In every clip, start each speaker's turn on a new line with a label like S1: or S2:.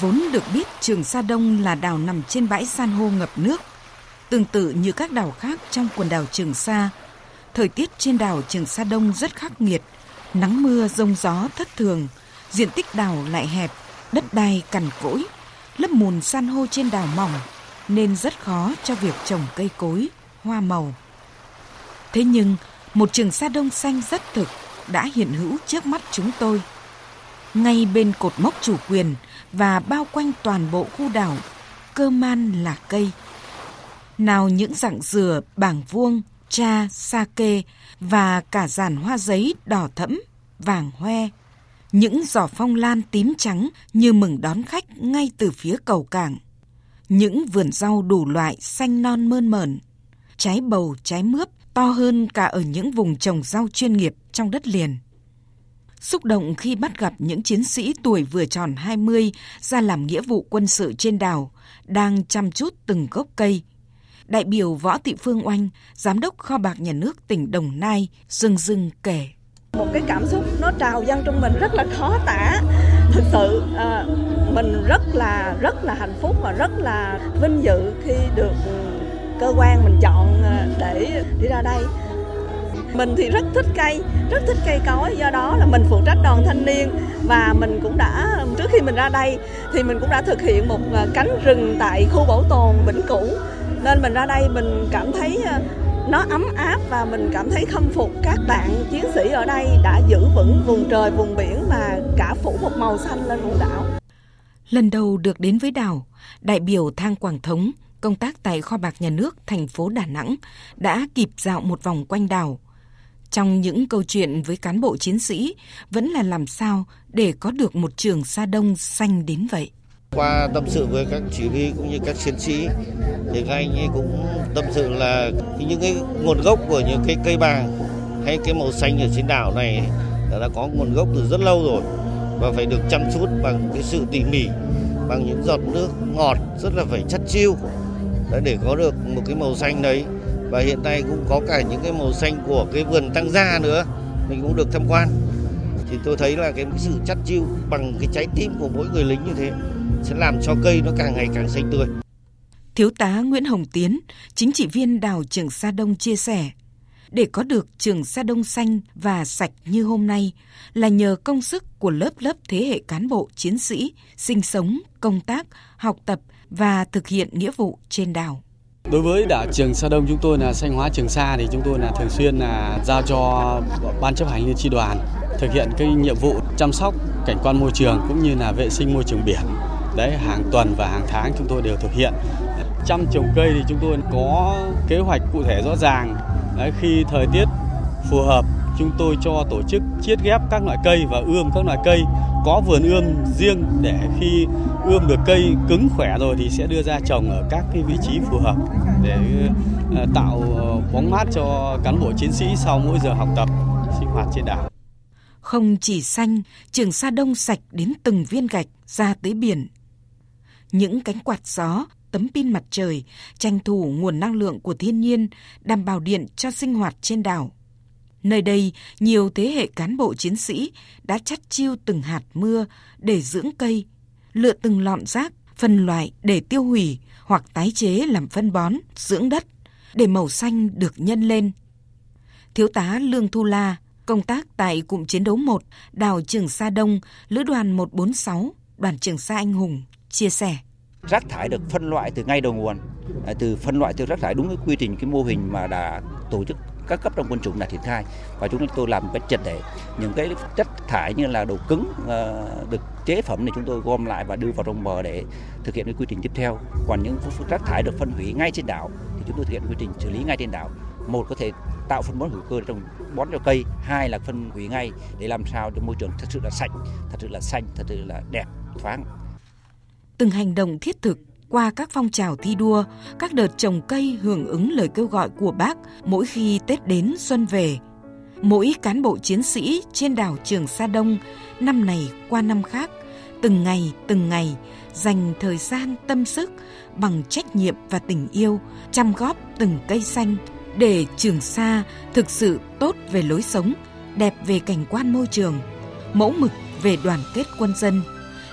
S1: Vốn được biết Trường Sa Đông là đảo nằm trên bãi san hô ngập nước. Tương tự như các đảo khác trong quần đảo Trường Sa, thời tiết trên đảo Trường Sa Đông rất khắc nghiệt, nắng mưa rông gió thất thường, diện tích đảo lại hẹp, đất đai cằn cỗi, lớp mùn san hô trên đảo mỏng nên rất khó cho việc trồng cây cối, hoa màu. Thế nhưng, một trường sa đông xanh rất thực đã hiện hữu trước mắt chúng tôi. Ngay bên cột mốc chủ quyền và bao quanh toàn bộ khu đảo, cơ man là cây. Nào những dạng dừa, bảng vuông, cha, sa kê và cả giàn hoa giấy đỏ thẫm, vàng hoe. Những giỏ phong lan tím trắng như mừng đón khách ngay từ phía cầu cảng. Những vườn rau đủ loại xanh non mơn mởn. Trái bầu, trái mướp to hơn cả ở những vùng trồng rau chuyên nghiệp trong đất liền. Xúc động khi bắt gặp những chiến sĩ tuổi vừa tròn 20 ra làm nghĩa vụ quân sự trên đảo, đang chăm chút từng gốc cây. Đại biểu Võ Thị Phương Oanh, Giám đốc Kho bạc Nhà nước tỉnh Đồng Nai, dưng dưng kể.
S2: Một cái cảm xúc nó trào dâng trong mình rất là khó tả. Thực sự à, mình rất là rất là hạnh phúc và rất là vinh dự khi được ừ, cơ quan mình chọn à, để đi ra đây mình thì rất thích cây rất thích cây cối do đó là mình phụ trách đoàn thanh niên và mình cũng đã trước khi mình ra đây thì mình cũng đã thực hiện một à, cánh rừng tại khu bảo tồn vĩnh cửu nên mình ra đây mình cảm thấy à, nó ấm áp và mình cảm thấy khâm phục các bạn chiến sĩ ở đây đã giữ vững vùng trời vùng biển và cả phủ một màu xanh lên vùng đảo.
S1: Lần đầu được đến với đảo, đại biểu Thang Quảng Thống công tác tại kho bạc nhà nước thành phố Đà Nẵng đã kịp dạo một vòng quanh đảo. Trong những câu chuyện với cán bộ chiến sĩ vẫn là làm sao để có được một trường Sa Đông xanh đến vậy.
S3: Qua tâm sự với các chỉ huy cũng như các chiến sĩ thì các anh ấy cũng tâm sự là những cái nguồn gốc của những cái cây bàng hay cái màu xanh ở trên đảo này đã có nguồn gốc từ rất lâu rồi và phải được chăm chút bằng cái sự tỉ mỉ, bằng những giọt nước ngọt rất là phải chất chiêu để có được một cái màu xanh đấy và hiện nay cũng có cả những cái màu xanh của cái vườn tăng gia nữa mình cũng được tham quan thì tôi thấy là cái sự chắt chiu bằng cái trái tim của mỗi người lính như thế sẽ làm cho cây nó càng ngày càng xanh tươi.
S1: Thiếu tá Nguyễn Hồng Tiến, chính trị viên đảo Trường Sa Đông chia sẻ, để có được Trường Sa Đông xanh và sạch như hôm nay là nhờ công sức của lớp lớp thế hệ cán bộ chiến sĩ sinh sống, công tác, học tập và thực hiện nghĩa vụ trên đảo.
S4: Đối với đảo Trường Sa Đông chúng tôi là xanh hóa Trường Sa thì chúng tôi là thường xuyên là giao cho ban chấp hành liên tri đoàn thực hiện cái nhiệm vụ chăm sóc cảnh quan môi trường cũng như là vệ sinh môi trường biển. Đấy hàng tuần và hàng tháng chúng tôi đều thực hiện. Chăm trồng cây thì chúng tôi có kế hoạch cụ thể rõ ràng. Đấy, khi thời tiết phù hợp chúng tôi cho tổ chức chiết ghép các loại cây và ươm các loại cây có vườn ươm riêng để khi ươm được cây cứng khỏe rồi thì sẽ đưa ra trồng ở các cái vị trí phù hợp để ờ, tạo ờ, bóng mát cho cán bộ chiến sĩ sau mỗi giờ học tập sinh hoạt trên đảo.
S1: Không chỉ xanh, Trường Sa Đông sạch đến từng viên gạch ra tới biển. Những cánh quạt gió, tấm pin mặt trời, tranh thủ nguồn năng lượng của thiên nhiên, đảm bảo điện cho sinh hoạt trên đảo. Nơi đây, nhiều thế hệ cán bộ chiến sĩ đã chắt chiêu từng hạt mưa để dưỡng cây, lựa từng lọn rác, phân loại để tiêu hủy hoặc tái chế làm phân bón, dưỡng đất, để màu xanh được nhân lên. Thiếu tá Lương Thu La, công tác tại cụm chiến đấu 1, đảo Trường Sa Đông, lữ đoàn 146, đoàn Trường Sa Anh Hùng, chia sẻ.
S5: Rác thải được phân loại từ ngay đầu nguồn, à, từ phân loại từ rác thải đúng cái quy trình, cái mô hình mà đã tổ chức các cấp trong quân chủng đã triển khai. Và chúng tôi làm một cách triệt để những cái chất thải như là đồ cứng ờ, được chế phẩm thì chúng tôi gom lại và đưa vào trong bờ để thực hiện cái quy trình tiếp theo. Còn những rác thải được phân hủy ngay trên đảo thì chúng tôi thực hiện quy trình xử lý ngay trên đảo. Một có thể tạo phân bón hữu cơ trong bón cho cây, hai là phân hủy ngay để làm sao cho môi trường thật sự là sạch, thật sự là xanh, thật sự là đẹp, thoáng.
S1: Từng hành động thiết thực qua các phong trào thi đua, các đợt trồng cây hưởng ứng lời kêu gọi của bác mỗi khi Tết đến xuân về. Mỗi cán bộ chiến sĩ trên đảo Trường Sa Đông năm này qua năm khác, từng ngày từng ngày dành thời gian tâm sức bằng trách nhiệm và tình yêu chăm góp từng cây xanh để Trường Sa thực sự tốt về lối sống, đẹp về cảnh quan môi trường, mẫu mực về đoàn kết quân dân,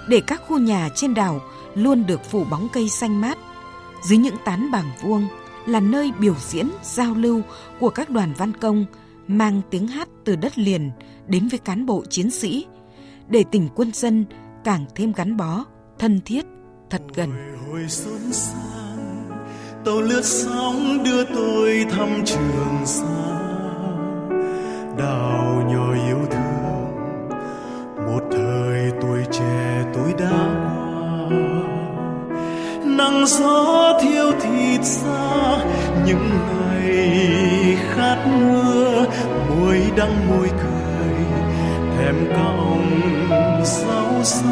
S1: để các khu nhà trên đảo luôn được phủ bóng cây xanh mát. Dưới những tán bảng vuông là nơi biểu diễn, giao lưu của các đoàn văn công mang tiếng hát từ đất liền đến với cán bộ chiến sĩ để tình quân dân càng thêm gắn bó, thân thiết, thật gần.
S6: Hồi, hồi xuân sang, tàu lướt sóng đưa tôi thăm trường xa đào nhỏ yêu thương một thời tuổi trẻ tôi đã nắng gió thiêu thịt xa, những ngày khát mưa môi đắng môi cười, thèm cong rau xanh.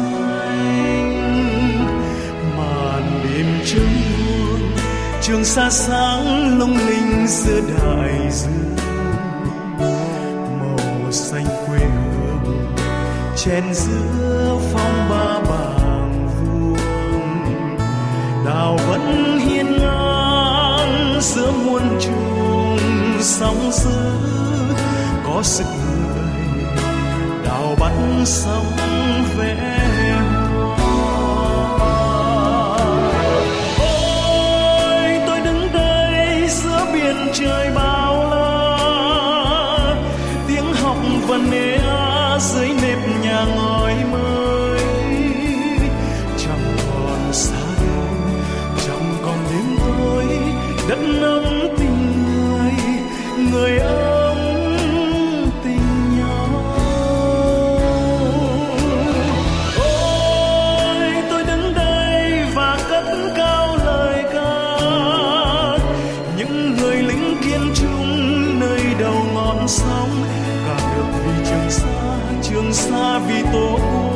S6: Màn đêm trông buông trường xa sáng lung linh giữa đại dương. Màu xanh quê hương, chen giữa phong ba bà đào vẫn hiên ngang giữa muôn trùng sóng dữ. Có sức người đào bắt sóng vẽ ôi, tôi đứng đây giữa biển trời bao la. Tiếng học vần ê a dưới sóng cả nước vì trường sa trường sa vì tổ quốc.